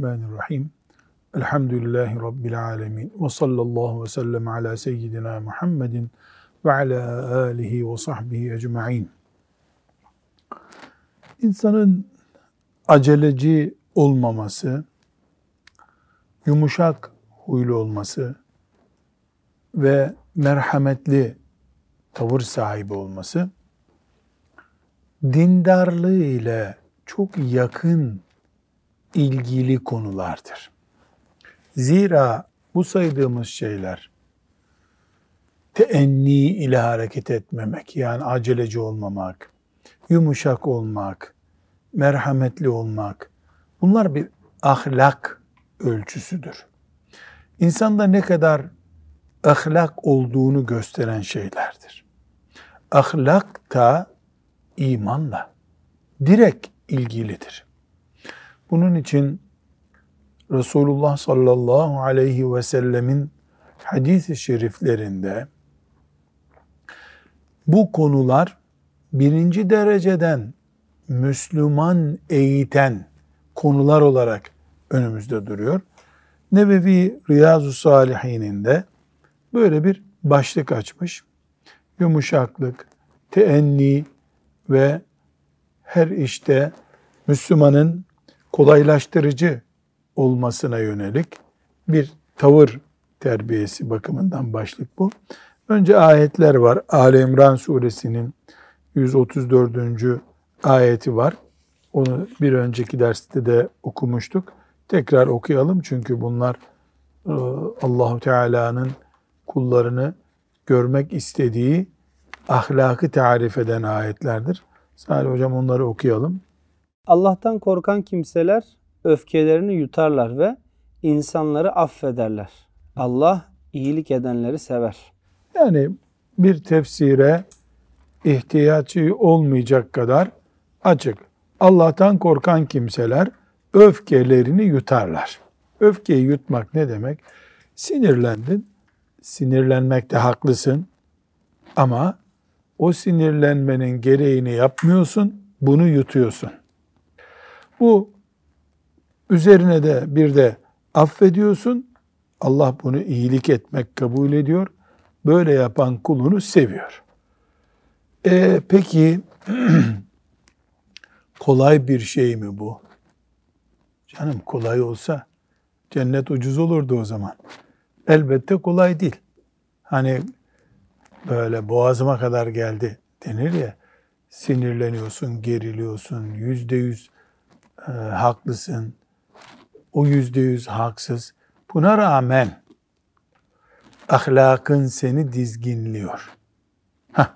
Bismillahirrahmanirrahim. Elhamdülillahi Rabbil alemin. Ve sallallahu ve sellem ala seyyidina Muhammedin ve ala alihi ve sahbihi ecma'in. İnsanın aceleci olmaması, yumuşak huylu olması ve merhametli tavır sahibi olması, dindarlığı ile çok yakın ilgili konulardır. Zira bu saydığımız şeyler teenni ile hareket etmemek, yani aceleci olmamak, yumuşak olmak, merhametli olmak, bunlar bir ahlak ölçüsüdür. İnsanda ne kadar ahlak olduğunu gösteren şeylerdir. Ahlak da imanla direkt ilgilidir. Bunun için Resulullah sallallahu aleyhi ve sellemin hadis-i şeriflerinde bu konular birinci dereceden Müslüman eğiten konular olarak önümüzde duruyor. Nebevi Riyazu Salihin'inde böyle bir başlık açmış. Yumuşaklık, teenni ve her işte Müslümanın kolaylaştırıcı olmasına yönelik bir tavır terbiyesi bakımından başlık bu. Önce ayetler var. Ali İmran suresinin 134. ayeti var. Onu bir önceki derste de okumuştuk. Tekrar okuyalım çünkü bunlar e, Allahu Teala'nın kullarını görmek istediği ahlakı tarif eden ayetlerdir. Salih hocam onları okuyalım. Allah'tan korkan kimseler öfkelerini yutarlar ve insanları affederler. Allah iyilik edenleri sever. Yani bir tefsire ihtiyacı olmayacak kadar açık. Allah'tan korkan kimseler öfkelerini yutarlar. Öfkeyi yutmak ne demek? Sinirlendin, sinirlenmekte haklısın ama o sinirlenmenin gereğini yapmıyorsun, bunu yutuyorsun. Bu üzerine de bir de affediyorsun. Allah bunu iyilik etmek kabul ediyor. Böyle yapan kulunu seviyor. E, peki kolay bir şey mi bu? Canım kolay olsa cennet ucuz olurdu o zaman. Elbette kolay değil. Hani böyle boğazıma kadar geldi denir ya sinirleniyorsun, geriliyorsun, yüzde yüz e, haklısın, o yüzde yüz haksız. Buna rağmen ahlakın seni dizginliyor. Heh,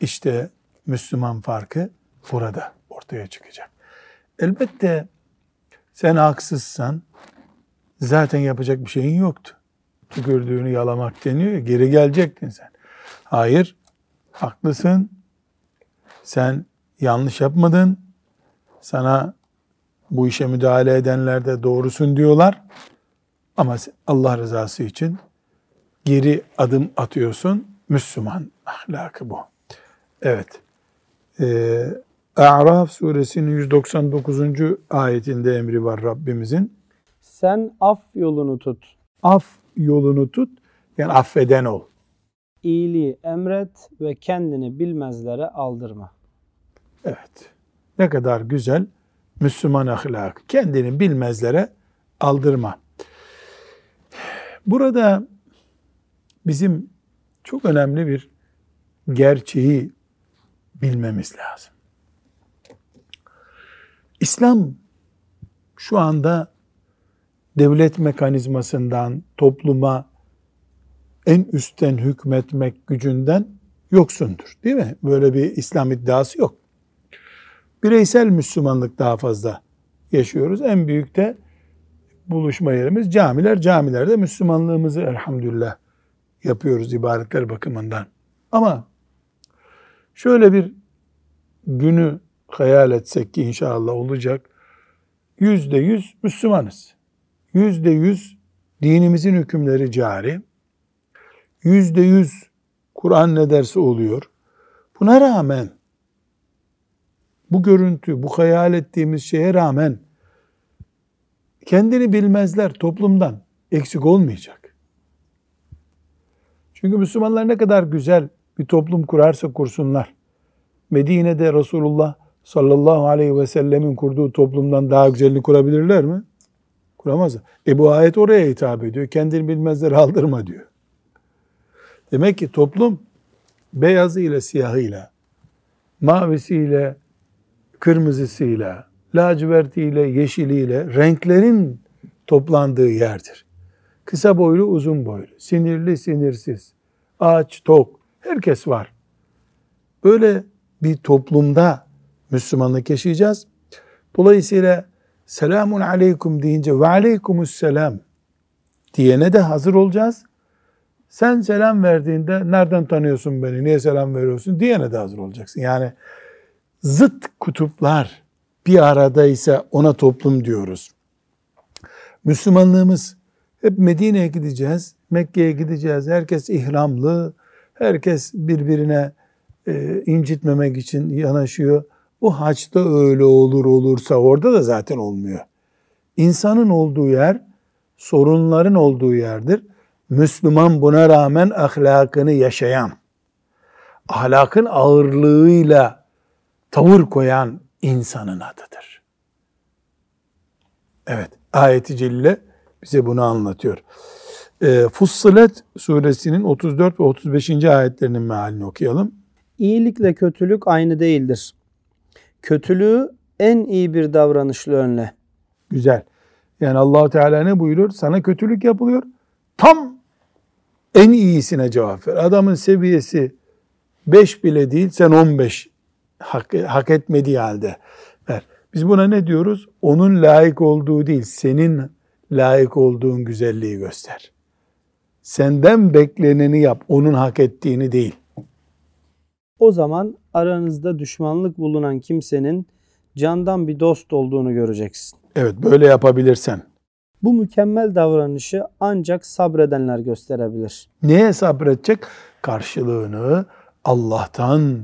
işte Müslüman farkı burada ortaya çıkacak. Elbette sen haksızsan zaten yapacak bir şeyin yoktu. Tükürdüğünü yalamak deniyor ya, geri gelecektin sen. Hayır, haklısın. Sen yanlış yapmadın. Sana bu işe müdahale edenler de doğrusun diyorlar. Ama Allah rızası için geri adım atıyorsun. Müslüman ahlakı bu. Evet. Ee, A'raf suresinin 199. ayetinde emri var Rabbimizin. Sen af yolunu tut. Af yolunu tut. Yani affeden ol. İyiliği emret ve kendini bilmezlere aldırma. Evet. Ne kadar güzel Müslüman ahlakı. Kendini bilmezlere aldırma. Burada bizim çok önemli bir gerçeği bilmemiz lazım. İslam şu anda devlet mekanizmasından topluma en üstten hükmetmek gücünden yoksundur. Değil mi? Böyle bir İslam iddiası yok. Bireysel Müslümanlık daha fazla yaşıyoruz. En büyük de buluşma yerimiz camiler. Camilerde Müslümanlığımızı elhamdülillah yapıyoruz ibadetler bakımından. Ama şöyle bir günü hayal etsek ki inşallah olacak. Yüzde yüz Müslümanız. Yüzde yüz dinimizin hükümleri cari. Yüzde yüz Kur'an ne derse oluyor. Buna rağmen bu görüntü, bu hayal ettiğimiz şeye rağmen kendini bilmezler toplumdan eksik olmayacak. Çünkü Müslümanlar ne kadar güzel bir toplum kurarsa kursunlar. Medine'de Resulullah sallallahu aleyhi ve sellemin kurduğu toplumdan daha güzelini kurabilirler mi? Kuramazlar. E bu ayet oraya hitap ediyor. Kendini bilmezleri aldırma diyor. Demek ki toplum beyazıyla siyahıyla, mavisiyle, kırmızısıyla, lacivertiyle, yeşiliyle renklerin toplandığı yerdir. Kısa boylu, uzun boylu, sinirli, sinirsiz, aç, tok, herkes var. Böyle bir toplumda Müslümanlık yaşayacağız. Dolayısıyla selamun aleyküm deyince ve aleykumus selam diyene de hazır olacağız. Sen selam verdiğinde nereden tanıyorsun beni, niye selam veriyorsun diyene de hazır olacaksın. Yani zıt kutuplar bir aradaysa ona toplum diyoruz. Müslümanlığımız hep Medine'ye gideceğiz, Mekke'ye gideceğiz. Herkes ihramlı, herkes birbirine e, incitmemek için yanaşıyor. Bu haçta öyle olur olursa orada da zaten olmuyor. İnsanın olduğu yer sorunların olduğu yerdir. Müslüman buna rağmen ahlakını yaşayan, ahlakın ağırlığıyla tavır koyan insanın adıdır. Evet, ayeti celile bize bunu anlatıyor. E, Fussilet suresinin 34 ve 35. ayetlerinin mealini okuyalım. İyilikle kötülük aynı değildir. Kötülüğü en iyi bir davranışla önle. Güzel. Yani allah Teala ne buyuruyor? Sana kötülük yapılıyor. Tam en iyisine cevap ver. Adamın seviyesi 5 bile değil, sen 15 hak, hak etmediği halde ver. Biz buna ne diyoruz? Onun layık olduğu değil, senin layık olduğun güzelliği göster. Senden bekleneni yap, onun hak ettiğini değil. O zaman aranızda düşmanlık bulunan kimsenin candan bir dost olduğunu göreceksin. Evet, böyle yapabilirsen. Bu mükemmel davranışı ancak sabredenler gösterebilir. Neye sabredecek? Karşılığını Allah'tan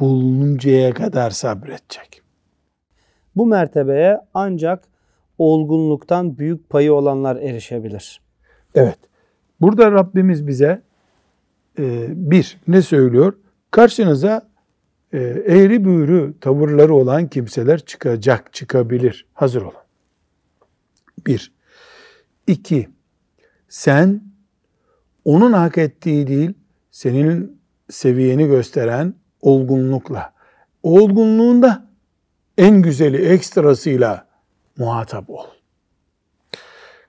bulununcaya kadar sabredecek. Bu mertebeye ancak olgunluktan büyük payı olanlar erişebilir. Evet. Burada Rabbimiz bize e, bir ne söylüyor? Karşınıza e, eğri büğrü tavırları olan kimseler çıkacak, çıkabilir. Hazır olun. Bir. İki. Sen onun hak ettiği değil, senin seviyeni gösteren olgunlukla, olgunluğunda en güzeli ekstrasıyla muhatap ol.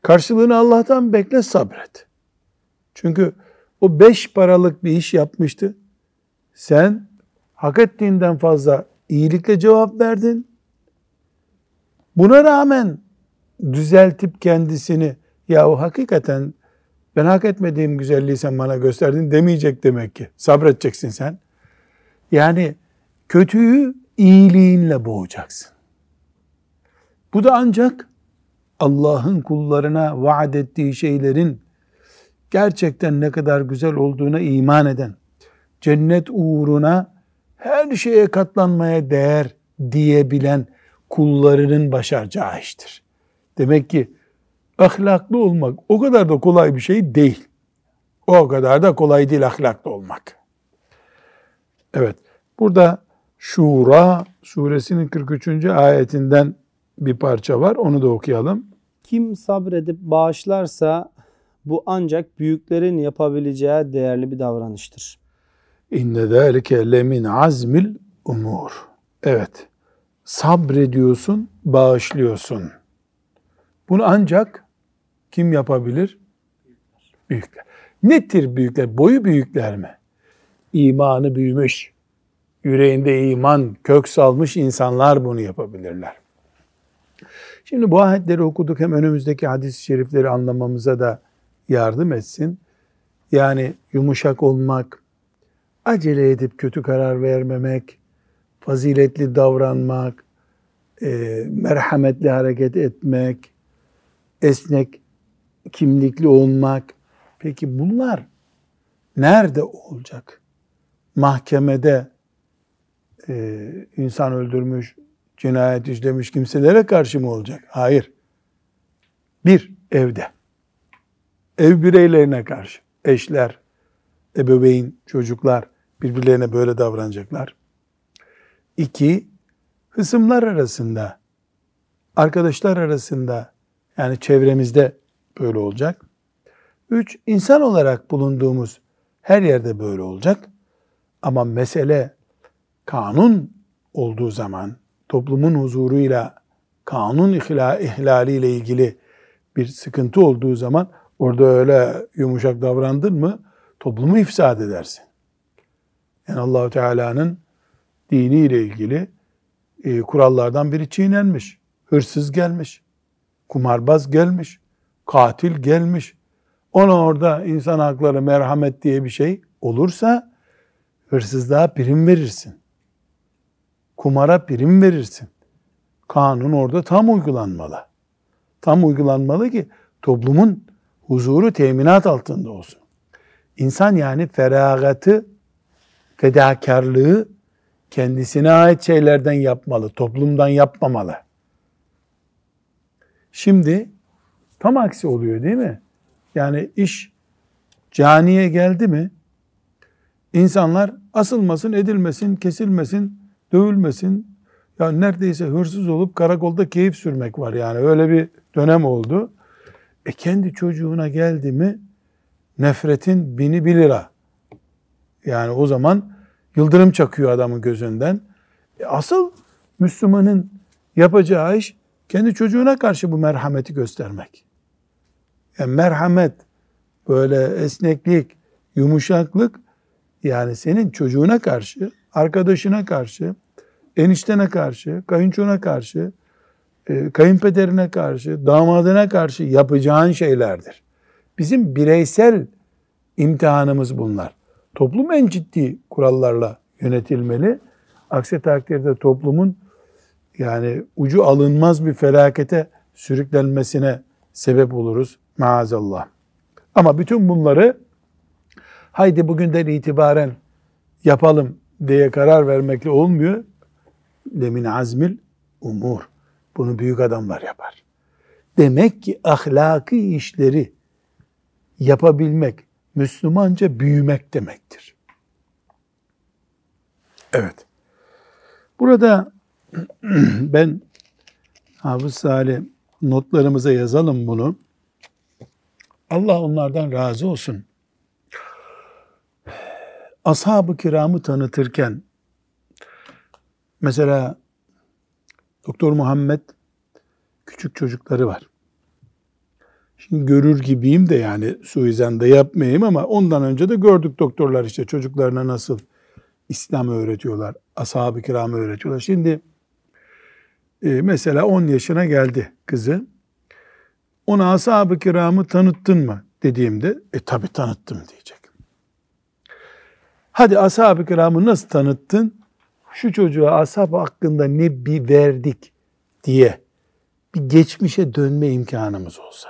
Karşılığını Allah'tan bekle sabret. Çünkü o beş paralık bir iş yapmıştı. Sen hak ettiğinden fazla iyilikle cevap verdin. Buna rağmen düzeltip kendisini ya o hakikaten ben hak etmediğim güzelliği sen bana gösterdin demeyecek demek ki. Sabredeceksin sen. Yani kötüyü iyiliğinle boğacaksın. Bu da ancak Allah'ın kullarına vaat ettiği şeylerin gerçekten ne kadar güzel olduğuna iman eden, cennet uğruna her şeye katlanmaya değer diyebilen kullarının başaracağı iştir. Demek ki ahlaklı olmak o kadar da kolay bir şey değil. O kadar da kolay değil ahlaklı olmak. Evet, burada Şura suresinin 43. ayetinden bir parça var. Onu da okuyalım. Kim sabredip bağışlarsa bu ancak büyüklerin yapabileceği değerli bir davranıştır. İnne zâlike lemin azmil umur. Evet, sabrediyorsun, bağışlıyorsun. Bunu ancak kim yapabilir? Büyükler. Nedir büyükler? Boyu büyükler mi? İmanı büyümüş, yüreğinde iman kök salmış insanlar bunu yapabilirler. Şimdi bu ayetleri okuduk hem önümüzdeki hadis-i şerifleri anlamamıza da yardım etsin. Yani yumuşak olmak, acele edip kötü karar vermemek, faziletli davranmak, e, merhametli hareket etmek, esnek kimlikli olmak. Peki bunlar nerede olacak? Mahkemede e, insan öldürmüş, cinayet işlemiş kimselere karşı mı olacak? Hayır. Bir, evde. Ev bireylerine karşı. Eşler, ebeveyn, çocuklar birbirlerine böyle davranacaklar. İki, hısımlar arasında, arkadaşlar arasında, yani çevremizde böyle olacak. Üç, insan olarak bulunduğumuz her yerde böyle olacak. Ama mesele kanun olduğu zaman, toplumun huzuruyla, kanun ihlaliyle ilgili bir sıkıntı olduğu zaman orada öyle yumuşak davrandın mı toplumu ifsad edersin. Yani Allahu Teala'nın diniyle ilgili e, kurallardan biri çiğnenmiş. Hırsız gelmiş. Kumarbaz gelmiş. Katil gelmiş. Ona orada insan hakları, merhamet diye bir şey olursa hırsızlığa prim verirsin. Kumara prim verirsin. Kanun orada tam uygulanmalı. Tam uygulanmalı ki toplumun huzuru teminat altında olsun. İnsan yani feragatı, fedakarlığı kendisine ait şeylerden yapmalı, toplumdan yapmamalı. Şimdi tam aksi oluyor değil mi? Yani iş caniye geldi mi insanlar asılmasın, edilmesin, kesilmesin, dövülmesin. Ya neredeyse hırsız olup karakolda keyif sürmek var yani öyle bir dönem oldu. E kendi çocuğuna geldi mi nefretin bini bir lira. Yani o zaman yıldırım çakıyor adamın gözünden. E asıl Müslümanın yapacağı iş kendi çocuğuna karşı bu merhameti göstermek. Yani merhamet, böyle esneklik, yumuşaklık yani senin çocuğuna karşı, arkadaşına karşı, eniştene karşı, kayınçona karşı, e, kayınpederine karşı, damadına karşı yapacağın şeylerdir. Bizim bireysel imtihanımız bunlar. Toplum en ciddi kurallarla yönetilmeli. Aksi takdirde toplumun yani ucu alınmaz bir felakete sürüklenmesine sebep oluruz maazallah. Ama bütün bunları haydi bugünden itibaren yapalım diye karar vermekle olmuyor. Lemin azmil umur. Bunu büyük adamlar yapar. Demek ki ahlaki işleri yapabilmek, Müslümanca büyümek demektir. Evet. Burada ben Hafız Salih notlarımıza yazalım bunu. Allah onlardan razı olsun. Ashab-ı kiramı tanıtırken mesela Doktor Muhammed küçük çocukları var. Şimdi görür gibiyim de yani suizanda yapmayayım ama ondan önce de gördük doktorlar işte çocuklarına nasıl İslam öğretiyorlar, ashab-ı kiramı öğretiyorlar. Şimdi e, mesela 10 yaşına geldi kızı. Ona ashab-ı kiramı tanıttın mı dediğimde e tabi tanıttım diyecek. Hadi ashab-ı kiramı nasıl tanıttın? Şu çocuğa ashab hakkında ne bir verdik diye bir geçmişe dönme imkanımız olsa.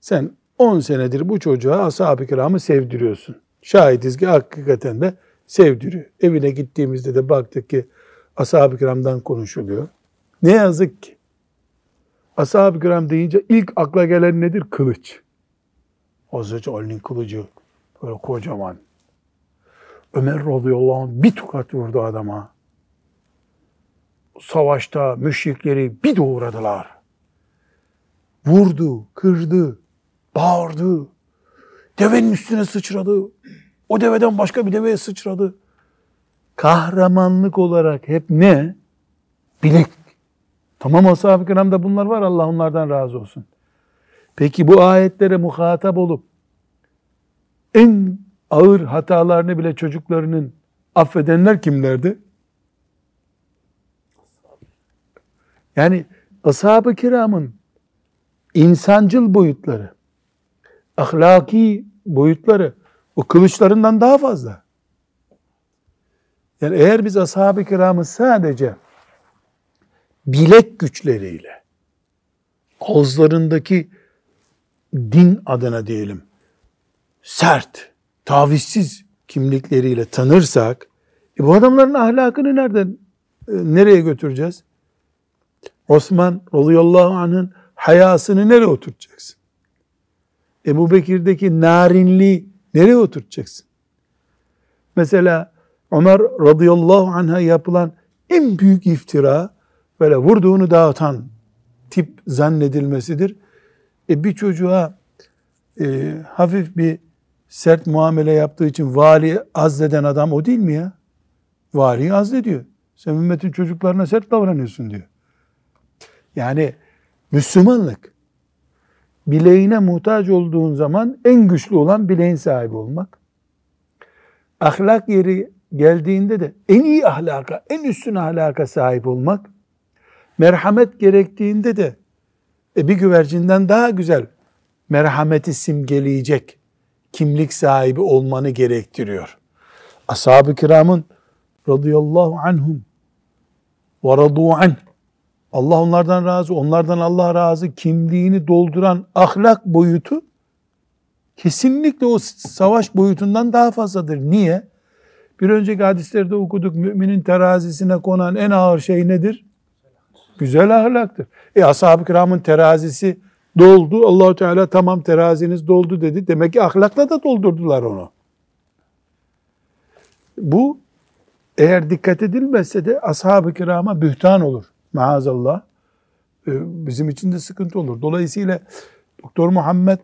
Sen 10 senedir bu çocuğa ashab-ı kiramı sevdiriyorsun. Şahidiz ki hakikaten de sevdiriyor. Evine gittiğimizde de baktık ki ashab-ı kiramdan konuşuluyor. Ne yazık ki ashab-ı kiram deyince ilk akla gelen nedir? Kılıç. Hazreti Ali'nin kılıcı böyle kocaman. Ömer radıyallahu anh bir tokat vurdu adama. Savaşta müşrikleri bir doğradılar. Vurdu, kırdı, bağırdı. Devenin üstüne sıçradı. O deveden başka bir deveye sıçradı. Kahramanlık olarak hep ne? Bilek. Tamam ashab-ı kiramda bunlar var. Allah onlardan razı olsun. Peki bu ayetlere muhatap olup en ağır hatalarını bile çocuklarının affedenler kimlerdi? Yani ashab-ı kiramın insancıl boyutları, ahlaki boyutları o kılıçlarından daha fazla. Yani eğer biz ashab-ı kiramı sadece bilek güçleriyle ağızlarındaki din adına diyelim sert, tavizsiz kimlikleriyle tanırsak e bu adamların ahlakını nereden e, nereye götüreceğiz? Osman radıyallahu anh'ın hayasını nereye oturtacaksın? Ebu Bekir'deki narinliği nereye oturtacaksın? Mesela Ömer radıyallahu anh'a yapılan en büyük iftira böyle vurduğunu dağıtan tip zannedilmesidir. E bir çocuğa e, hafif bir sert muamele yaptığı için vali azleden adam o değil mi ya? Valiyi azlediyor. Sen ümmetin çocuklarına sert davranıyorsun diyor. Yani Müslümanlık bileğine muhtaç olduğun zaman en güçlü olan bileğin sahibi olmak. Ahlak yeri geldiğinde de en iyi ahlaka, en üstün ahlaka sahip olmak. Merhamet gerektiğinde de e, bir güvercinden daha güzel merhameti simgeleyecek kimlik sahibi olmanı gerektiriyor. Ashab-ı kiramın radıyallahu anhum ve radu anh Allah onlardan razı, onlardan Allah razı kimliğini dolduran ahlak boyutu kesinlikle o savaş boyutundan daha fazladır. Niye? Bir önceki hadislerde okuduk müminin terazisine konan en ağır şey nedir? Güzel ahlaktır. E ashab-ı kiramın terazisi doldu. Allahu Teala tamam teraziniz doldu dedi. Demek ki ahlakla da doldurdular onu. Bu eğer dikkat edilmezse de ashab-ı kirama bühtan olur. Maazallah. Ee, bizim için de sıkıntı olur. Dolayısıyla Doktor Muhammed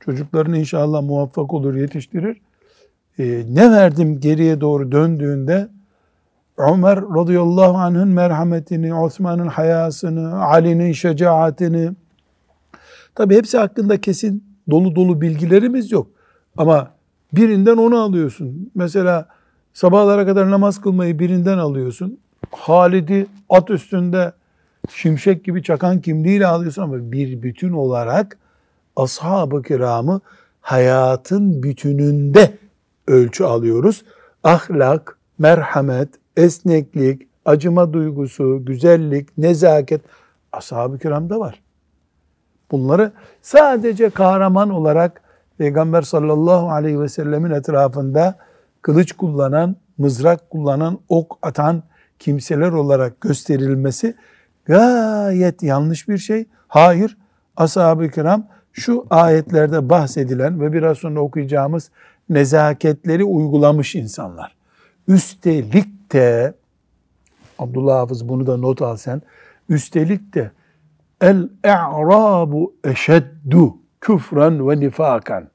çocuklarını inşallah muvaffak olur, yetiştirir. Ee, ne verdim geriye doğru döndüğünde Ömer radıyallahu anh'ın merhametini, Osman'ın hayasını, Ali'nin şecaatini, tabi hepsi hakkında kesin dolu dolu bilgilerimiz yok. Ama birinden onu alıyorsun. Mesela sabahlara kadar namaz kılmayı birinden alıyorsun. Halid'i at üstünde şimşek gibi çakan kimliğiyle alıyorsun ama bir bütün olarak ashab-ı kiramı hayatın bütününde ölçü alıyoruz. Ahlak, merhamet, esneklik, acıma duygusu, güzellik, nezaket ashab-ı kiramda var. Bunları sadece kahraman olarak Peygamber sallallahu aleyhi ve sellemin etrafında kılıç kullanan, mızrak kullanan, ok atan kimseler olarak gösterilmesi gayet yanlış bir şey. Hayır, ashab-ı kiram şu ayetlerde bahsedilen ve biraz sonra okuyacağımız nezaketleri uygulamış insanlar. Üstelik de Abdullah Hafız bunu da not al sen. Üstelik de el e'rabu eşeddu küfren ve nifakan.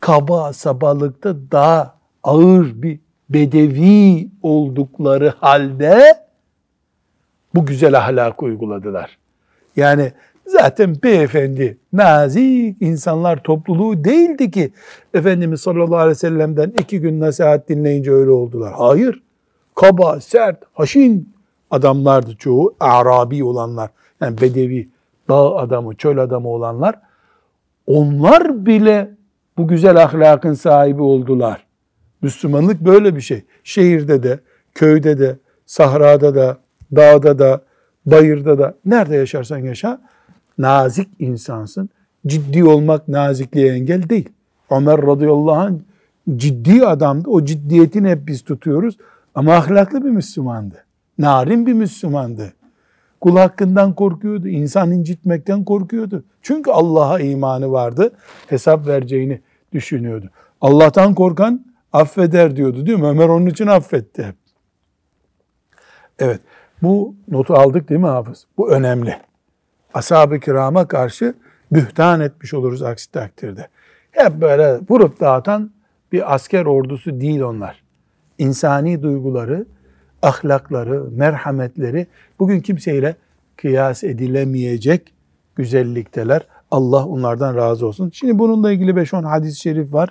Kaba sabalıkta daha ağır bir bedevi oldukları halde bu güzel ahlak uyguladılar. Yani zaten beyefendi, nazik insanlar topluluğu değildi ki Efendimiz sallallahu aleyhi ve sellem'den iki gün nasihat dinleyince öyle oldular. Hayır. Kaba, sert, haşin adamlardı çoğu. Arabi olanlar. Yani bedevi, dağ adamı, çöl adamı olanlar. Onlar bile bu güzel ahlakın sahibi oldular. Müslümanlık böyle bir şey. Şehirde de, köyde de, sahrada da, dağda da, bayırda da, nerede yaşarsan yaşa, nazik insansın. Ciddi olmak nazikliğe engel değil. Ömer radıyallahu anh ciddi adamdı. O ciddiyetini hep biz tutuyoruz. Ama ahlaklı bir Müslümandı. Narin bir Müslümandı. Kul hakkından korkuyordu. insan incitmekten korkuyordu. Çünkü Allah'a imanı vardı. Hesap vereceğini düşünüyordu. Allah'tan korkan affeder diyordu değil mi? Ömer onun için affetti. Evet. Bu notu aldık değil mi hafız? Bu önemli. Ashab-ı kirama karşı bühtan etmiş oluruz aksi takdirde. Hep böyle vurup dağıtan bir asker ordusu değil onlar. İnsani duyguları, ahlakları, merhametleri bugün kimseyle kıyas edilemeyecek güzellikteler. Allah onlardan razı olsun. Şimdi bununla ilgili 5-10 hadis-i şerif var.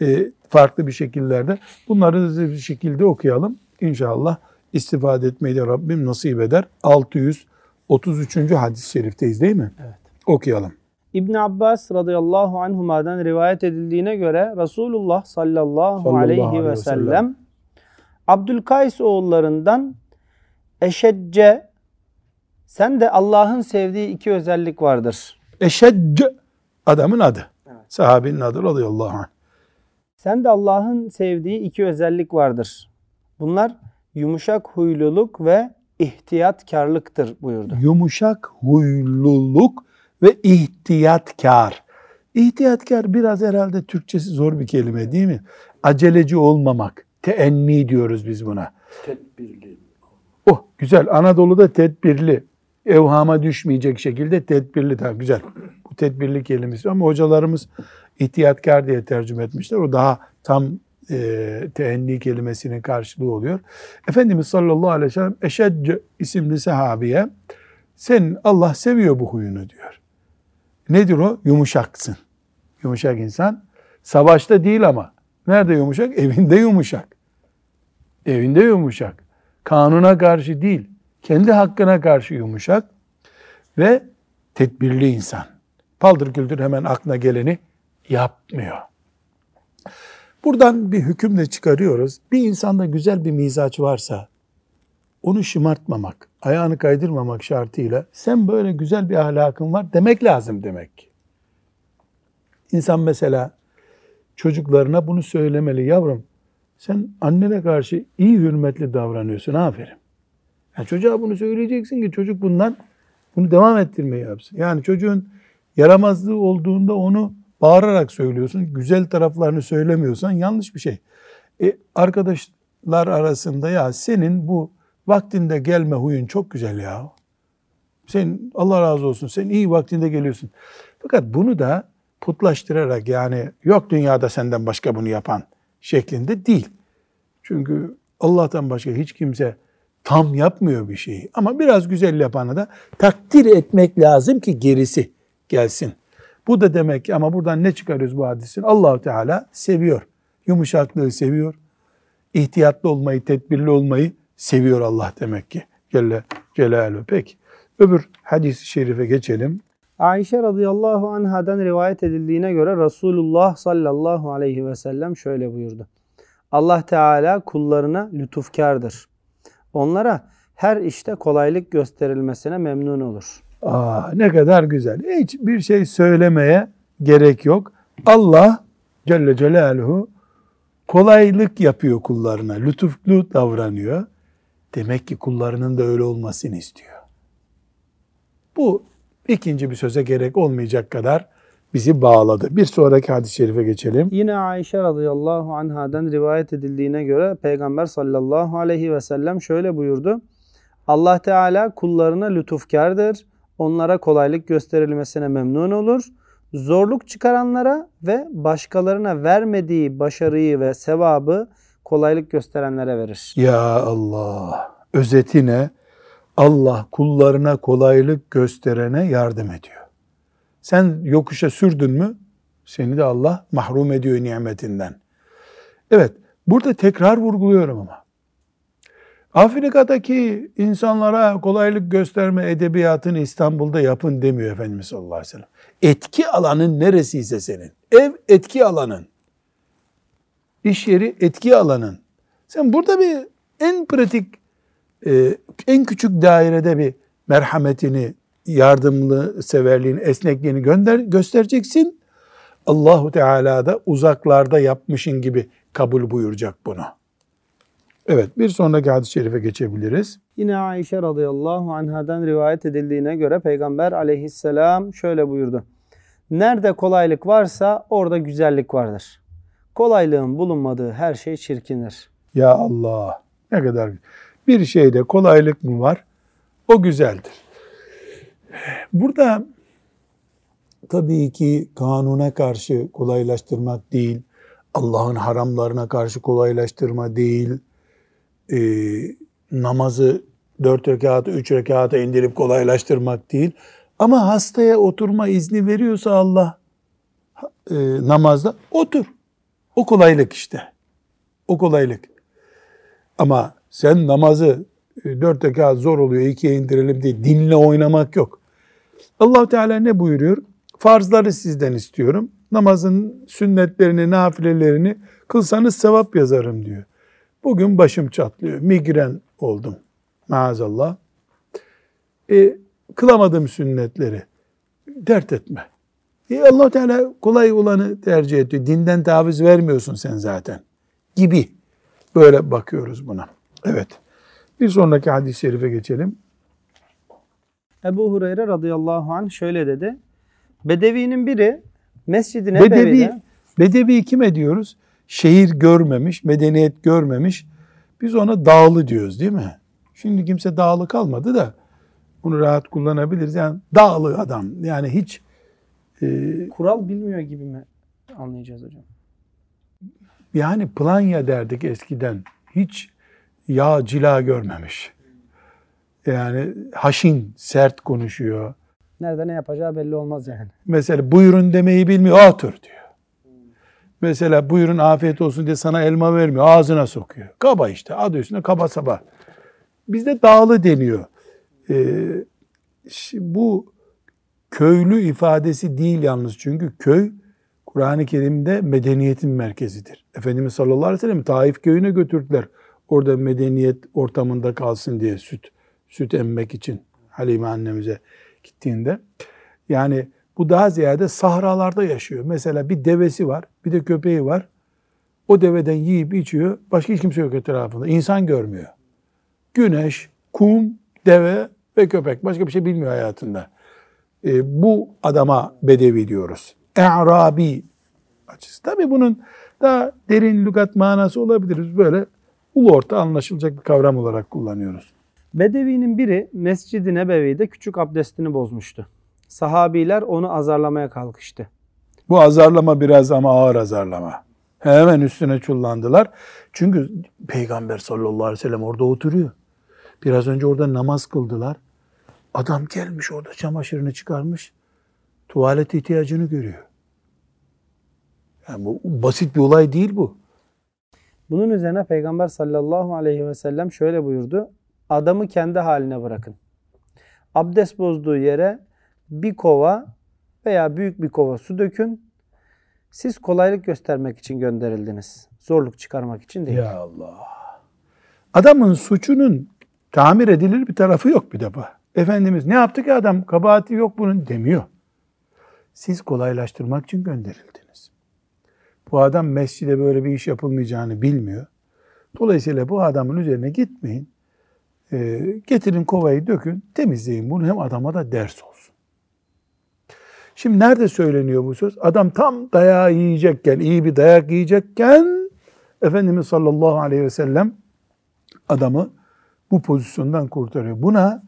E, farklı bir şekillerde. Bunları bir şekilde okuyalım. İnşallah istifade etmeyi de Rabbim nasip eder. 633. hadis-i şerifteyiz değil mi? Evet. Okuyalım. İbn Abbas radıyallahu anhuma'dan rivayet edildiğine göre Resulullah sallallahu, Sallallahu aleyhi aleyhi ve ve sellem. Abdülkays oğullarından Eşecce sen de Allah'ın sevdiği iki özellik vardır. Eşedc adamın adı. Sahabinin adı radıyallahu anh. Sen de Allah'ın sevdiği iki özellik vardır. Bunlar yumuşak huyluluk ve ihtiyatkarlıktır buyurdu. Yumuşak huyluluk ve ihtiyatkar. İhtiyatkar biraz herhalde Türkçesi zor bir kelime değil mi? Aceleci olmamak. Teenni diyoruz biz buna. Tedbirli. Oh güzel. Anadolu'da tedbirli. Evhama düşmeyecek şekilde tedbirli. Tamam güzel. Bu tedbirli kelimesi ama hocalarımız ihtiyatkar diye tercüme etmişler. O daha tam e, teenni kelimesinin karşılığı oluyor. Efendimiz sallallahu aleyhi ve sellem Eşedce isimli sahabiye sen Allah seviyor bu huyunu diyor. Nedir o? Yumuşaksın. Yumuşak insan. Savaşta değil ama. Nerede yumuşak? Evinde yumuşak. Evinde yumuşak. Kanuna karşı değil. Kendi hakkına karşı yumuşak. Ve tedbirli insan. Paldır küldür hemen aklına geleni yapmıyor. Buradan bir hüküm de çıkarıyoruz. Bir insanda güzel bir mizaç varsa onu şımartmamak, ayağını kaydırmamak şartıyla sen böyle güzel bir ahlakın var demek lazım demek. İnsan mesela çocuklarına bunu söylemeli. Yavrum sen annene karşı iyi hürmetli davranıyorsun. Aferin. Yani çocuğa bunu söyleyeceksin ki çocuk bundan bunu devam ettirmeyi yapsın. Yani çocuğun yaramazlığı olduğunda onu bağırarak söylüyorsun. Güzel taraflarını söylemiyorsan yanlış bir şey. E, arkadaşlar arasında ya senin bu vaktinde gelme huyun çok güzel ya. Sen Allah razı olsun sen iyi vaktinde geliyorsun. Fakat bunu da putlaştırarak yani yok dünyada senden başka bunu yapan şeklinde değil. Çünkü Allah'tan başka hiç kimse tam yapmıyor bir şeyi. Ama biraz güzel yapanı da takdir etmek lazım ki gerisi gelsin. Bu da demek ki ama buradan ne çıkarıyoruz bu hadisin? allah Teala seviyor. Yumuşaklığı seviyor. İhtiyatlı olmayı, tedbirli olmayı seviyor Allah demek ki. Celle Celaluhu. Peki. Öbür hadis-i şerife geçelim. Ayşe radıyallahu anhadan rivayet edildiğine göre Resulullah sallallahu aleyhi ve sellem şöyle buyurdu. Allah Teala kullarına lütufkardır. Onlara her işte kolaylık gösterilmesine memnun olur. Aa, ne kadar güzel. Hiç bir şey söylemeye gerek yok. Allah Celle Celaluhu kolaylık yapıyor kullarına. Lütuflu davranıyor. Demek ki kullarının da öyle olmasını istiyor. Bu ikinci bir söze gerek olmayacak kadar bizi bağladı. Bir sonraki hadis-i şerife geçelim. Yine Ayşe radıyallahu anhadan rivayet edildiğine göre Peygamber sallallahu aleyhi ve sellem şöyle buyurdu. Allah Teala kullarına lütufkardır. Onlara kolaylık gösterilmesine memnun olur. Zorluk çıkaranlara ve başkalarına vermediği başarıyı ve sevabı kolaylık gösterenlere verir. Ya Allah! Özetine Allah kullarına kolaylık gösterene yardım ediyor. Sen yokuşa sürdün mü seni de Allah mahrum ediyor nimetinden. Evet, burada tekrar vurguluyorum ama. Afrika'daki insanlara kolaylık gösterme edebiyatını İstanbul'da yapın demiyor Efendimiz sallallahu aleyhi ve sellem. Etki alanın neresiyse senin. Ev etki alanın. İş yeri etki alanın. Sen burada bir en pratik, e, en küçük dairede bir merhametini, yardımlı severliğini, esnekliğini gönder, göstereceksin. Allahu Teala da uzaklarda yapmışın gibi kabul buyuracak bunu. Evet bir sonraki hadis-i şerife geçebiliriz. Yine Ayşe radıyallahu anhadan rivayet edildiğine göre Peygamber aleyhisselam şöyle buyurdu. Nerede kolaylık varsa orada güzellik vardır. Kolaylığın bulunmadığı her şey çirkinir. Ya Allah ne kadar bir şeyde kolaylık mı var? O güzeldir. Burada tabii ki kanuna karşı kolaylaştırmak değil, Allah'ın haramlarına karşı kolaylaştırma değil, e, namazı dört rekatı, üç rekata indirip kolaylaştırmak değil. Ama hastaya oturma izni veriyorsa Allah e, namazda otur. O kolaylık işte. O kolaylık. Ama sen namazı e, dört rekat zor oluyor, ikiye indirelim diye dinle oynamak yok. allah Teala ne buyuruyor? Farzları sizden istiyorum. Namazın sünnetlerini, nafilelerini kılsanız sevap yazarım diyor. Bugün başım çatlıyor, migren oldum maazallah. E, kılamadım sünnetleri. Dert etme. E, allah Teala kolay olanı tercih ediyor. Dinden taviz vermiyorsun sen zaten. Gibi. Böyle bakıyoruz buna. Evet. Bir sonraki hadis-i şerife geçelim. Ebu Hureyre radıyallahu anh şöyle dedi. Bedevinin biri Mescid-i Bedevi, Bedevi kime diyoruz? Şehir görmemiş, medeniyet görmemiş. Biz ona dağlı diyoruz değil mi? Şimdi kimse dağlı kalmadı da bunu rahat kullanabiliriz. Yani dağlı adam. Yani hiç e, kural bilmiyor gibi mi anlayacağız hocam? yani planya derdik eskiden. Hiç yağ cila görmemiş. Yani haşin, sert konuşuyor. Nerede ne yapacağı belli olmaz yani. Mesela buyurun demeyi bilmiyor, otur diyor. Mesela buyurun afiyet olsun diye sana elma vermiyor, ağzına sokuyor. Kaba işte, adı üstünde kaba saba. Bizde dağlı deniyor. Ee, bu köylü ifadesi değil yalnız çünkü köy Kur'an-ı Kerim'de medeniyetin merkezidir. Efendimiz sallallahu aleyhi ve sellem Taif köyüne götürdüler. Orada medeniyet ortamında kalsın diye süt süt emmek için Halime annemize gittiğinde. Yani bu daha ziyade sahralarda yaşıyor. Mesela bir devesi var, bir de köpeği var. O deveden yiyip içiyor. Başka hiç kimse yok etrafında. İnsan görmüyor. Güneş, kum, deve ve köpek. Başka bir şey bilmiyor hayatında. E, bu adama bedevi diyoruz. E'rabi açısı. Tabi bunun daha derin lügat manası olabilir. Böyle ulu orta anlaşılacak bir kavram olarak kullanıyoruz. Bedevinin biri Mescid-i Nebevi'de küçük abdestini bozmuştu. Sahabiler onu azarlamaya kalkıştı. Bu azarlama biraz ama ağır azarlama. Hemen üstüne çullandılar. Çünkü Peygamber sallallahu aleyhi ve sellem orada oturuyor. Biraz önce orada namaz kıldılar. Adam gelmiş orada çamaşırını çıkarmış. Tuvalet ihtiyacını görüyor. Yani bu basit bir olay değil bu. Bunun üzerine Peygamber sallallahu aleyhi ve sellem şöyle buyurdu. Adamı kendi haline bırakın. Abdest bozduğu yere bir kova veya büyük bir kova su dökün. Siz kolaylık göstermek için gönderildiniz. Zorluk çıkarmak için değil. Ya Allah. Adamın suçunun tamir edilir bir tarafı yok bir defa. Efendimiz ne yaptı ki adam kabahati yok bunun demiyor. Siz kolaylaştırmak için gönderildiniz. Bu adam mescide böyle bir iş yapılmayacağını bilmiyor. Dolayısıyla bu adamın üzerine gitmeyin. E, getirin kovayı dökün, temizleyin bunu hem adama da ders olsun. Şimdi nerede söyleniyor bu söz? Adam tam dayağı yiyecekken, iyi bir dayak yiyecekken Efendimiz sallallahu aleyhi ve sellem adamı bu pozisyondan kurtarıyor. Buna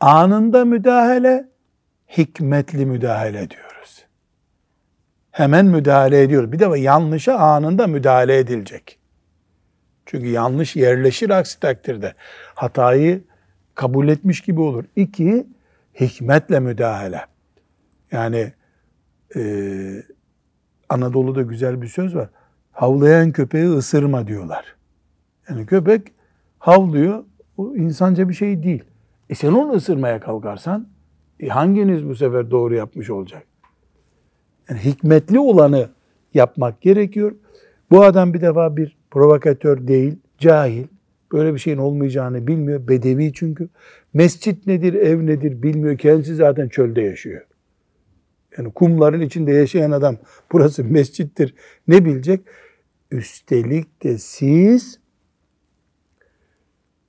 anında müdahale, hikmetli müdahale diyoruz. Hemen müdahale ediyoruz. Bir de yanlışa anında müdahale edilecek. Çünkü yanlış yerleşir aksi takdirde. Hatayı kabul etmiş gibi olur. İki, hikmetle müdahale. Yani e, Anadolu'da güzel bir söz var. Havlayan köpeği ısırma diyorlar. Yani köpek havlıyor, o insanca bir şey değil. E sen onu ısırmaya kalkarsan e hanginiz bu sefer doğru yapmış olacak? Yani hikmetli olanı yapmak gerekiyor. Bu adam bir defa bir provokatör değil, cahil. Böyle bir şeyin olmayacağını bilmiyor. Bedevi çünkü. Mescit nedir, ev nedir bilmiyor. Kendisi zaten çölde yaşıyor. Yani kumların içinde yaşayan adam burası mescittir ne bilecek? Üstelik de siz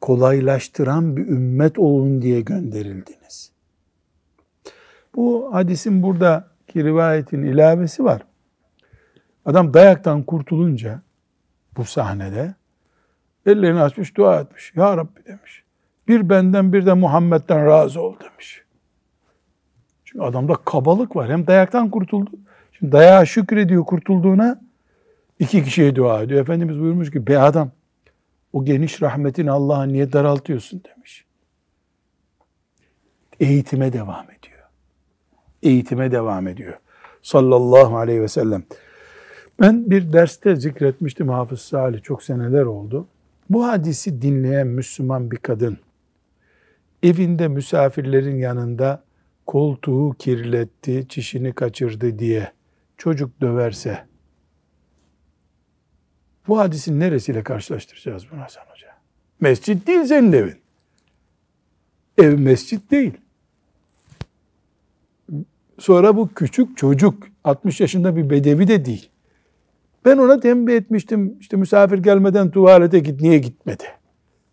kolaylaştıran bir ümmet olun diye gönderildiniz. Bu hadisin buradaki rivayetin ilavesi var. Adam dayaktan kurtulunca bu sahnede ellerini açmış dua etmiş. Ya Rabbi demiş. Bir benden bir de Muhammed'den razı ol demiş. Çünkü adamda kabalık var. Hem dayaktan kurtuldu. Şimdi dayağa şükrediyor kurtulduğuna. iki kişiye dua ediyor. Efendimiz buyurmuş ki be adam o geniş rahmetini Allah'a niye daraltıyorsun demiş. Eğitime devam ediyor. Eğitime devam ediyor. Sallallahu aleyhi ve sellem. Ben bir derste zikretmiştim Hafız Salih çok seneler oldu. Bu hadisi dinleyen Müslüman bir kadın evinde misafirlerin yanında koltuğu kirletti, çişini kaçırdı diye çocuk döverse bu hadisin neresiyle karşılaştıracağız bunu Hasan Hoca? Mescit değil senin evin. Ev mescit değil. Sonra bu küçük çocuk 60 yaşında bir bedevi de değil. Ben ona tembih etmiştim. İşte misafir gelmeden tuvalete git. Niye gitmedi?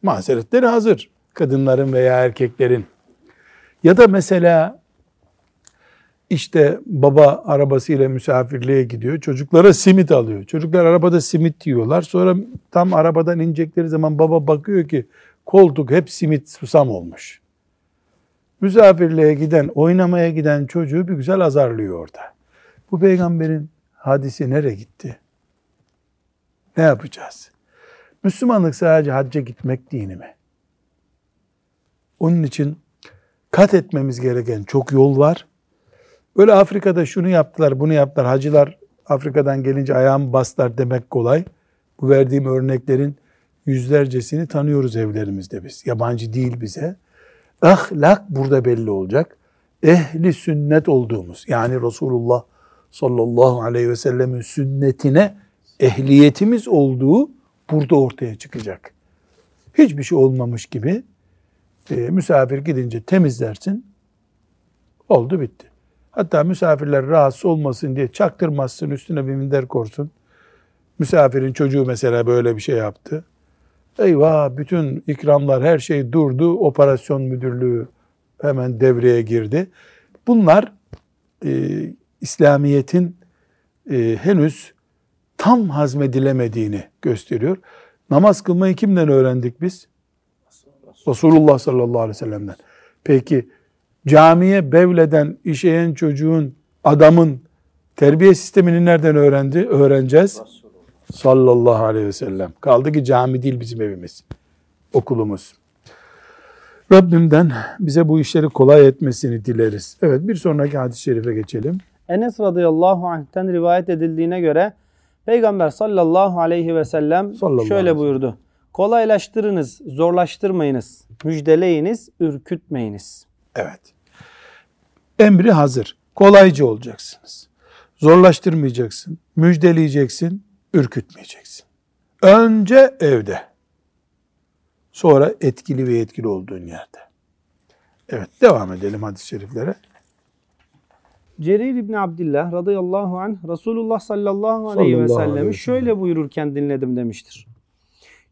Mazeretleri hazır. Kadınların veya erkeklerin. Ya da mesela işte baba arabasıyla misafirliğe gidiyor. Çocuklara simit alıyor. Çocuklar arabada simit yiyorlar. Sonra tam arabadan inecekleri zaman baba bakıyor ki koltuk hep simit susam olmuş. Misafirliğe giden, oynamaya giden çocuğu bir güzel azarlıyor orada. Bu peygamberin hadisi nereye gitti? Ne yapacağız? Müslümanlık sadece hacca gitmek dini mi? Onun için kat etmemiz gereken çok yol var. Böyle Afrika'da şunu yaptılar, bunu yaptılar. Hacılar Afrika'dan gelince ayağımı bastılar demek kolay. Bu verdiğim örneklerin yüzlercesini tanıyoruz evlerimizde biz. Yabancı değil bize. Ahlak burada belli olacak. Ehli sünnet olduğumuz yani Resulullah sallallahu aleyhi ve sellemin sünnetine ehliyetimiz olduğu burada ortaya çıkacak. Hiçbir şey olmamış gibi e, misafir gidince temizlersin. Oldu bitti. Hatta misafirler rahatsız olmasın diye çaktırmazsın üstüne bir minder korsun. Misafirin çocuğu mesela böyle bir şey yaptı. Eyvah bütün ikramlar her şey durdu. Operasyon müdürlüğü hemen devreye girdi. Bunlar e, İslamiyet'in e, henüz tam hazmedilemediğini gösteriyor. Namaz kılmayı kimden öğrendik biz? Resulullah sallallahu aleyhi ve sellem'den. Peki camiye bevleden işeyen çocuğun, adamın terbiye sistemini nereden öğrendi? Öğreneceğiz. Sallallahu aleyhi ve sellem. Kaldı ki cami değil bizim evimiz. Okulumuz. Rabbimden bize bu işleri kolay etmesini dileriz. Evet bir sonraki hadis-i şerife geçelim. Enes radıyallahu anh'ten rivayet edildiğine göre Peygamber sallallahu aleyhi ve sellem Sallallahu şöyle aleyhi buyurdu. Kolaylaştırınız, zorlaştırmayınız, müjdeleyiniz, ürkütmeyiniz. Evet. Emri hazır. Kolaycı olacaksınız. Zorlaştırmayacaksın. Müjdeleyeceksin. Ürkütmeyeceksin. Önce evde. Sonra etkili ve etkili olduğun yerde. Evet devam edelim hadis-i şeriflere. Cerir İbni Abdillah radıyallahu anh Resulullah sallallahu aleyhi ve sellemi sellem. şöyle buyururken dinledim demiştir.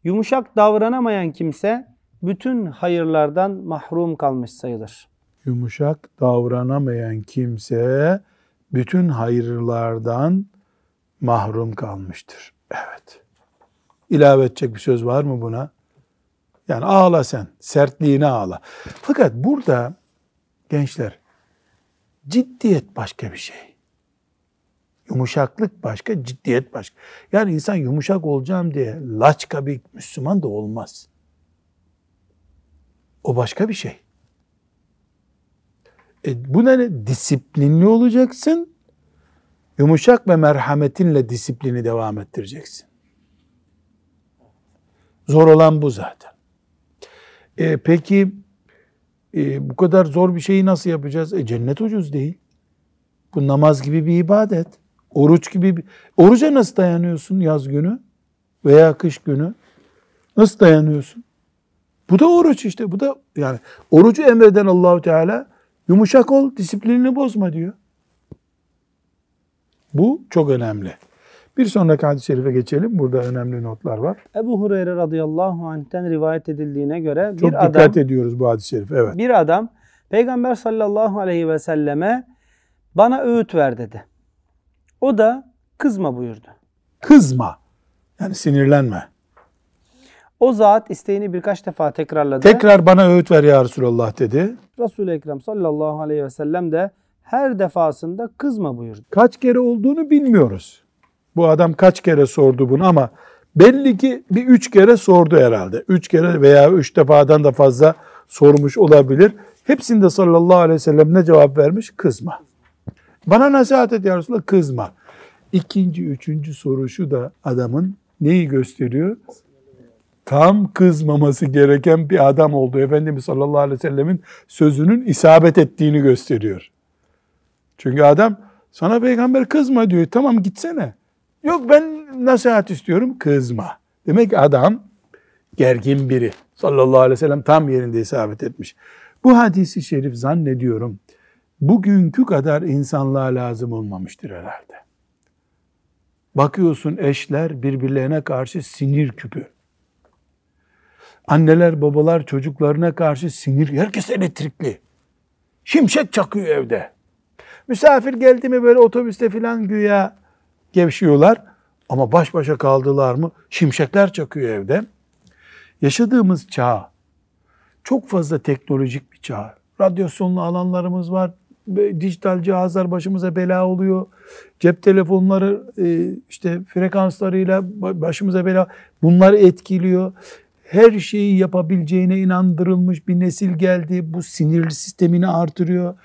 Yumuşak davranamayan kimse bütün hayırlardan mahrum kalmış sayılır. Yumuşak davranamayan kimse bütün hayırlardan mahrum kalmıştır. Evet. İlave edecek bir söz var mı buna? Yani ağla sen, sertliğine ağla. Fakat burada gençler ciddiyet başka bir şey. Yumuşaklık başka, ciddiyet başka. Yani insan yumuşak olacağım diye laçka bir Müslüman da olmaz. O başka bir şey. E, bu ne? Disiplinli olacaksın. Yumuşak ve merhametinle disiplini devam ettireceksin. Zor olan bu zaten. E, peki e, bu kadar zor bir şeyi nasıl yapacağız? E, cennet ucuz değil. Bu namaz gibi bir ibadet. Oruç gibi bir... Oruca nasıl dayanıyorsun yaz günü veya kış günü? Nasıl dayanıyorsun? Bu da oruç işte. Bu da yani orucu emreden Allahu Teala yumuşak ol, disiplinini bozma diyor. Bu çok önemli. Bir sonraki hadis-i şerife geçelim. Burada önemli notlar var. Ebu Hureyre radıyallahu anh'ten rivayet edildiğine göre Çok bir dikkat adam ediyoruz bu hadis-i şerife. Evet. bir adam Peygamber sallallahu aleyhi ve selleme bana öğüt ver dedi. O da kızma buyurdu. Kızma. Yani sinirlenme. O zat isteğini birkaç defa tekrarladı. Tekrar bana öğüt ver ya Resulallah dedi. Resul-i Ekrem sallallahu aleyhi ve sellem de her defasında kızma buyurdu. Kaç kere olduğunu bilmiyoruz. Bu adam kaç kere sordu bunu ama belli ki bir üç kere sordu herhalde. Üç kere veya üç defadan da fazla sormuş olabilir. Hepsinde sallallahu aleyhi ve sellem ne cevap vermiş? Kızma. Bana nasihat et ya Resulallah kızma. İkinci, üçüncü soru şu da adamın neyi gösteriyor? Tam kızmaması gereken bir adam oldu. Efendimiz sallallahu aleyhi ve sellemin sözünün isabet ettiğini gösteriyor. Çünkü adam sana peygamber kızma diyor. Tamam gitsene. Yok ben nasihat istiyorum kızma. Demek ki adam gergin biri. Sallallahu aleyhi ve sellem tam yerinde isabet etmiş. Bu hadisi şerif zannediyorum bugünkü kadar insanlığa lazım olmamıştır herhalde. Bakıyorsun eşler birbirlerine karşı sinir küpü. Anneler babalar çocuklarına karşı sinir. Herkes elektrikli. Şimşek çakıyor evde. Misafir geldi mi böyle otobüste filan güya gevşiyorlar. Ama baş başa kaldılar mı şimşekler çakıyor evde. Yaşadığımız çağ çok fazla teknolojik bir çağ. Radyasyonlu alanlarımız var. Dijital cihazlar başımıza bela oluyor. Cep telefonları e, işte frekanslarıyla başımıza bela. Bunlar etkiliyor. Her şeyi yapabileceğine inandırılmış bir nesil geldi. Bu sinirli sistemini artırıyor.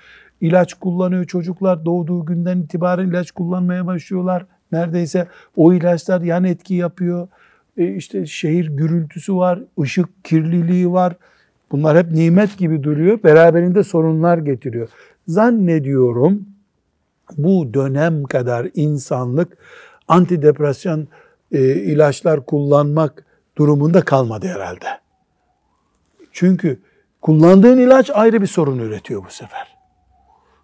İlaç kullanıyor çocuklar. Doğduğu günden itibaren ilaç kullanmaya başlıyorlar. Neredeyse o ilaçlar yan etki yapıyor. E işte şehir gürültüsü var, ışık kirliliği var. Bunlar hep nimet gibi duruyor. Beraberinde sorunlar getiriyor. Zannediyorum bu dönem kadar insanlık antidepresyon e, ilaçlar kullanmak durumunda kalmadı herhalde. Çünkü kullandığın ilaç ayrı bir sorun üretiyor bu sefer.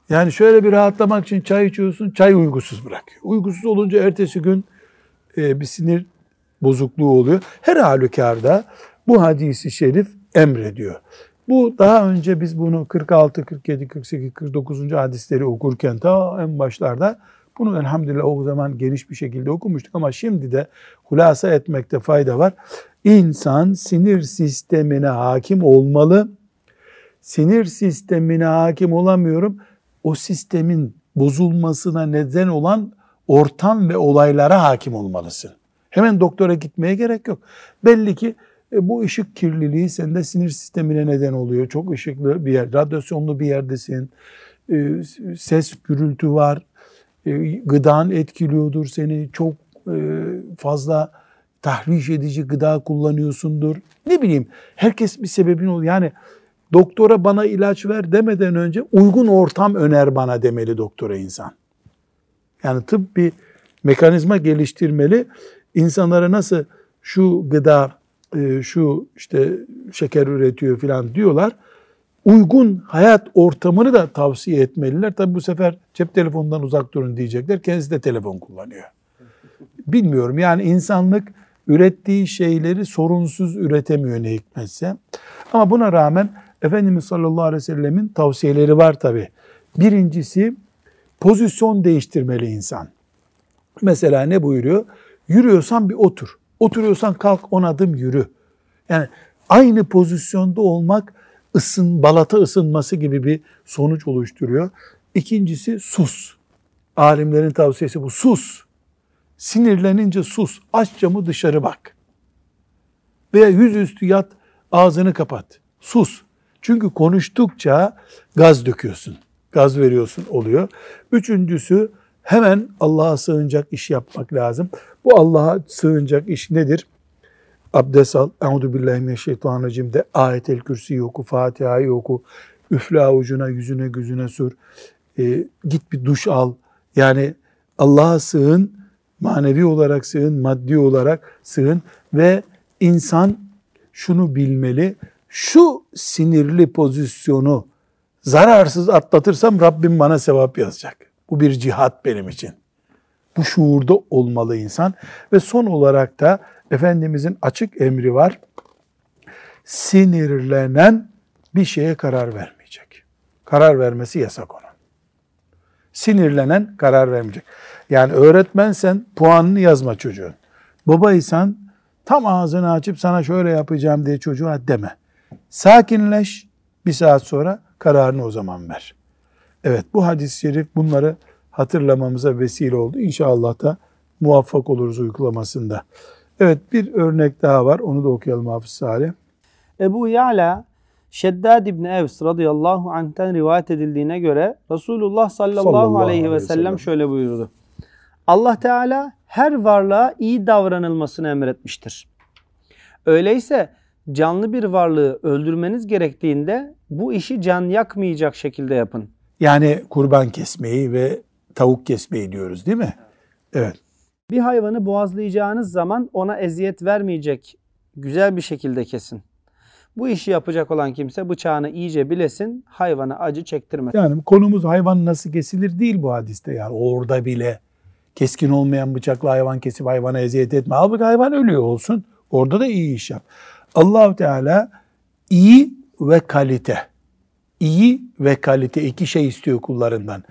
Yani şöyle bir rahatlamak için çay içiyorsun, çay uygusuz bırakıyor. Uygusuz olunca ertesi gün e, bir sinir bozukluğu oluyor. Her halükarda bu hadisi şerif emrediyor. Bu daha önce biz bunu 46, 47, 48, 49. hadisleri okurken ta en başlarda bunu elhamdülillah o zaman geniş bir şekilde okumuştuk ama şimdi de hulasa etmekte fayda var. İnsan sinir sistemine hakim olmalı. Sinir sistemine hakim olamıyorum. O sistemin bozulmasına neden olan ortam ve olaylara hakim olmalısın. Hemen doktora gitmeye gerek yok. Belli ki e, bu ışık kirliliği sende sinir sistemine neden oluyor. Çok ışıklı bir yer, radyasyonlu bir yerdesin. E, ses, gürültü var. E, gıdan etkiliyordur seni. Çok e, fazla tahriş edici gıda kullanıyorsundur. Ne bileyim herkes bir sebebin oluyor. Yani doktora bana ilaç ver demeden önce uygun ortam öner bana demeli doktora insan. Yani tıp bir mekanizma geliştirmeli. İnsanlara nasıl şu gıda, e, şu işte şeker üretiyor falan diyorlar. Uygun hayat ortamını da tavsiye etmeliler. Tabi bu sefer cep telefonundan uzak durun diyecekler. Kendisi de telefon kullanıyor. Bilmiyorum yani insanlık ürettiği şeyleri sorunsuz üretemiyor ne hikmetse. Ama buna rağmen Efendimiz sallallahu aleyhi ve sellemin tavsiyeleri var tabi. Birincisi pozisyon değiştirmeli insan. Mesela ne buyuruyor? Yürüyorsan bir otur. Oturuyorsan kalk on adım yürü. Yani aynı pozisyonda olmak ısın, balata ısınması gibi bir sonuç oluşturuyor. İkincisi sus. Alimlerin tavsiyesi bu. Sus. Sinirlenince sus. Aç camı dışarı bak. Veya yüzüstü yat, ağzını kapat. Sus. Çünkü konuştukça gaz döküyorsun. Gaz veriyorsun oluyor. Üçüncüsü hemen Allah'a sığınacak iş yapmak lazım. Bu Allah'a sığınacak iş nedir? Abdest al. Euzu billahi mineşşeytanirracim de ayetel kürsi oku, Fatiha'yı oku. Üfle avucuna, yüzüne, gözüne sür. E, git bir duş al. Yani Allah'a sığın, manevi olarak sığın, maddi olarak sığın ve insan şunu bilmeli. Şu sinirli pozisyonu zararsız atlatırsam Rabbim bana sevap yazacak. Bu bir cihat benim için. Bu şuurda olmalı insan. Ve son olarak da Efendimizin açık emri var. Sinirlenen bir şeye karar vermeyecek. Karar vermesi yasak ona. Sinirlenen karar vermeyecek. Yani öğretmensen puanını yazma çocuğun. Babaysan tam ağzını açıp sana şöyle yapacağım diye çocuğa deme. Sakinleş bir saat sonra kararını o zaman ver. Evet bu hadis-i şerif bunları hatırlamamıza vesile oldu. İnşallah da muvaffak oluruz uygulamasında. Evet bir örnek daha var. Onu da okuyalım Hafız Salih. Ebu Ya'la Şeddad İbni Evs radıyallahu anh'ten rivayet edildiğine göre Resulullah sallallahu, sallallahu aleyhi ve sellem şöyle buyurdu. Allah Teala her varlığa iyi davranılmasını emretmiştir. Öyleyse canlı bir varlığı öldürmeniz gerektiğinde bu işi can yakmayacak şekilde yapın. Yani kurban kesmeyi ve tavuk kesmeyi diyoruz değil mi? Evet. Bir hayvanı boğazlayacağınız zaman ona eziyet vermeyecek güzel bir şekilde kesin. Bu işi yapacak olan kimse bıçağını iyice bilesin, hayvana acı çektirmesin. Yani konumuz hayvan nasıl kesilir değil bu hadiste yani orada bile keskin olmayan bıçakla hayvan kesip hayvana eziyet etme. Halbuki hayvan ölüyor olsun. Orada da iyi iş yap. Allah Teala iyi ve kalite. iyi ve kalite iki şey istiyor kullarından.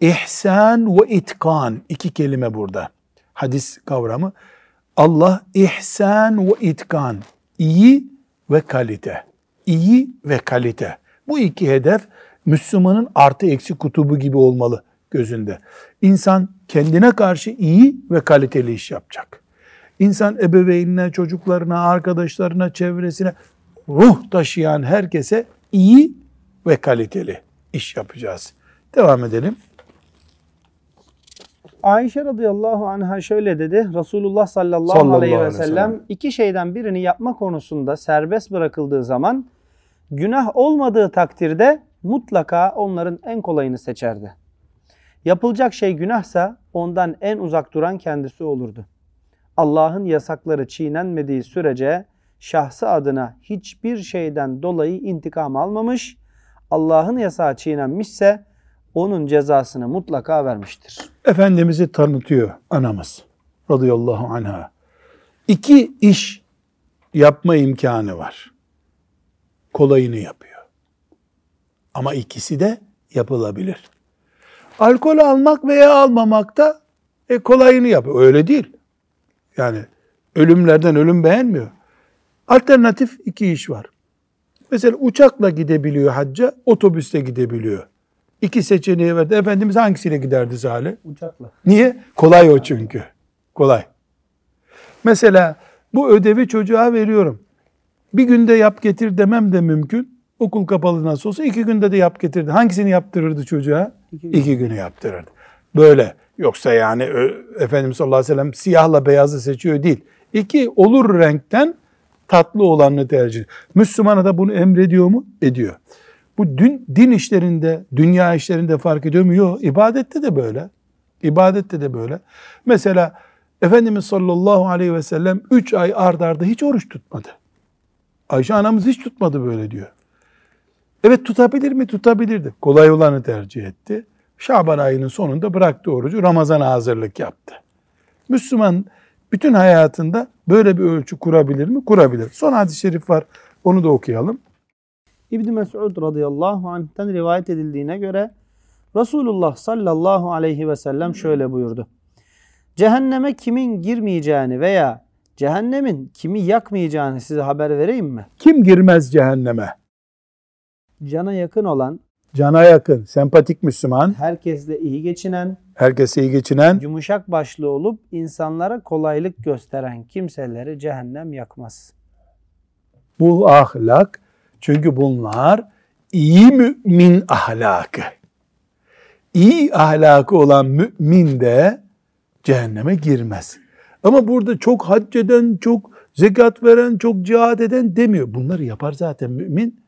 ihsan ve itkan iki kelime burada. Hadis kavramı. Allah ihsan ve itkan iyi ve kalite. İyi ve kalite. Bu iki hedef Müslümanın artı eksi kutubu gibi olmalı gözünde. İnsan kendine karşı iyi ve kaliteli iş yapacak. İnsan ebeveynine, çocuklarına, arkadaşlarına, çevresine, ruh taşıyan herkese iyi ve kaliteli iş yapacağız. Devam edelim. Ayşe radıyallahu anha şöyle dedi. Resulullah sallallahu, Sallallahu aleyhi ve sellem. iki şeyden birini yapma konusunda serbest bırakıldığı zaman günah olmadığı takdirde mutlaka onların en kolayını seçerdi. Yapılacak şey günahsa ondan en uzak duran kendisi olurdu. Allah'ın yasakları çiğnenmediği sürece şahsı adına hiçbir şeyden dolayı intikam almamış, Allah'ın yasağı çiğnenmişse onun cezasını mutlaka vermiştir. Efendimiz'i tanıtıyor anamız radıyallahu anha. İki iş yapma imkanı var. Kolayını yapıyor. Ama ikisi de yapılabilir. Alkol almak veya almamak da e, kolayını yapıyor. Öyle değil. Yani ölümlerden ölüm beğenmiyor. Alternatif iki iş var. Mesela uçakla gidebiliyor hacca, otobüste gidebiliyor. İki seçeneği verdi. Efendimiz hangisiyle giderdi Salih? Uçakla. Niye? Kolay o çünkü. Kolay. Mesela bu ödevi çocuğa veriyorum. Bir günde yap getir demem de mümkün. Okul kapalı nasıl olsa iki günde de yap getirdi. Hangisini yaptırırdı çocuğa? İki gün. İki günü yaptırırdı. Böyle. Yoksa yani Efendimiz sallallahu aleyhi ve sellem siyahla beyazı seçiyor değil. İki olur renkten tatlı olanını tercih ediyor. Müslümana da bunu emrediyor mu? Ediyor. Bu din, din işlerinde, dünya işlerinde fark ediyor mu? Yok. İbadette de böyle. İbadette de böyle. Mesela Efendimiz sallallahu aleyhi ve sellem 3 ay ard arda hiç oruç tutmadı. Ayşe anamız hiç tutmadı böyle diyor. Evet tutabilir mi? Tutabilirdi. Kolay olanı tercih etti. Şaban ayının sonunda bıraktı orucu. Ramazan'a hazırlık yaptı. Müslüman bütün hayatında böyle bir ölçü kurabilir mi? Kurabilir. Son hadis-i şerif var. Onu da okuyalım. İbn Mes'ud radıyallahu anh'ten rivayet edildiğine göre Resulullah sallallahu aleyhi ve sellem şöyle buyurdu. Cehenneme kimin girmeyeceğini veya cehennemin kimi yakmayacağını size haber vereyim mi? Kim girmez cehenneme? Cana yakın olan, Cana yakın, sempatik Müslüman, herkesle iyi geçinen, herkese iyi geçinen, yumuşak başlı olup insanlara kolaylık gösteren kimseleri cehennem yakmaz. bu ahlak çünkü bunlar iyi mümin ahlakı. İyi ahlakı olan mümin de cehenneme girmez. Ama burada çok hac eden, çok zekat veren, çok cihat eden demiyor. Bunları yapar zaten mümin.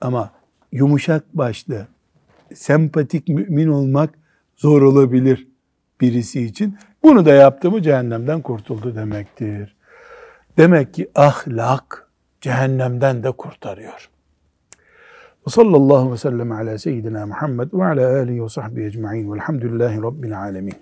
Ama yumuşak başlı, sempatik mümin olmak zor olabilir birisi için. Bunu da yaptı mı cehennemden kurtuldu demektir. Demek ki ahlak cehennemden de kurtarıyor. Sallallahu ve sellem ala seyyidina Muhammed ve ala alihi ve sahbihi ecma'in velhamdülillahi rabbil alemin.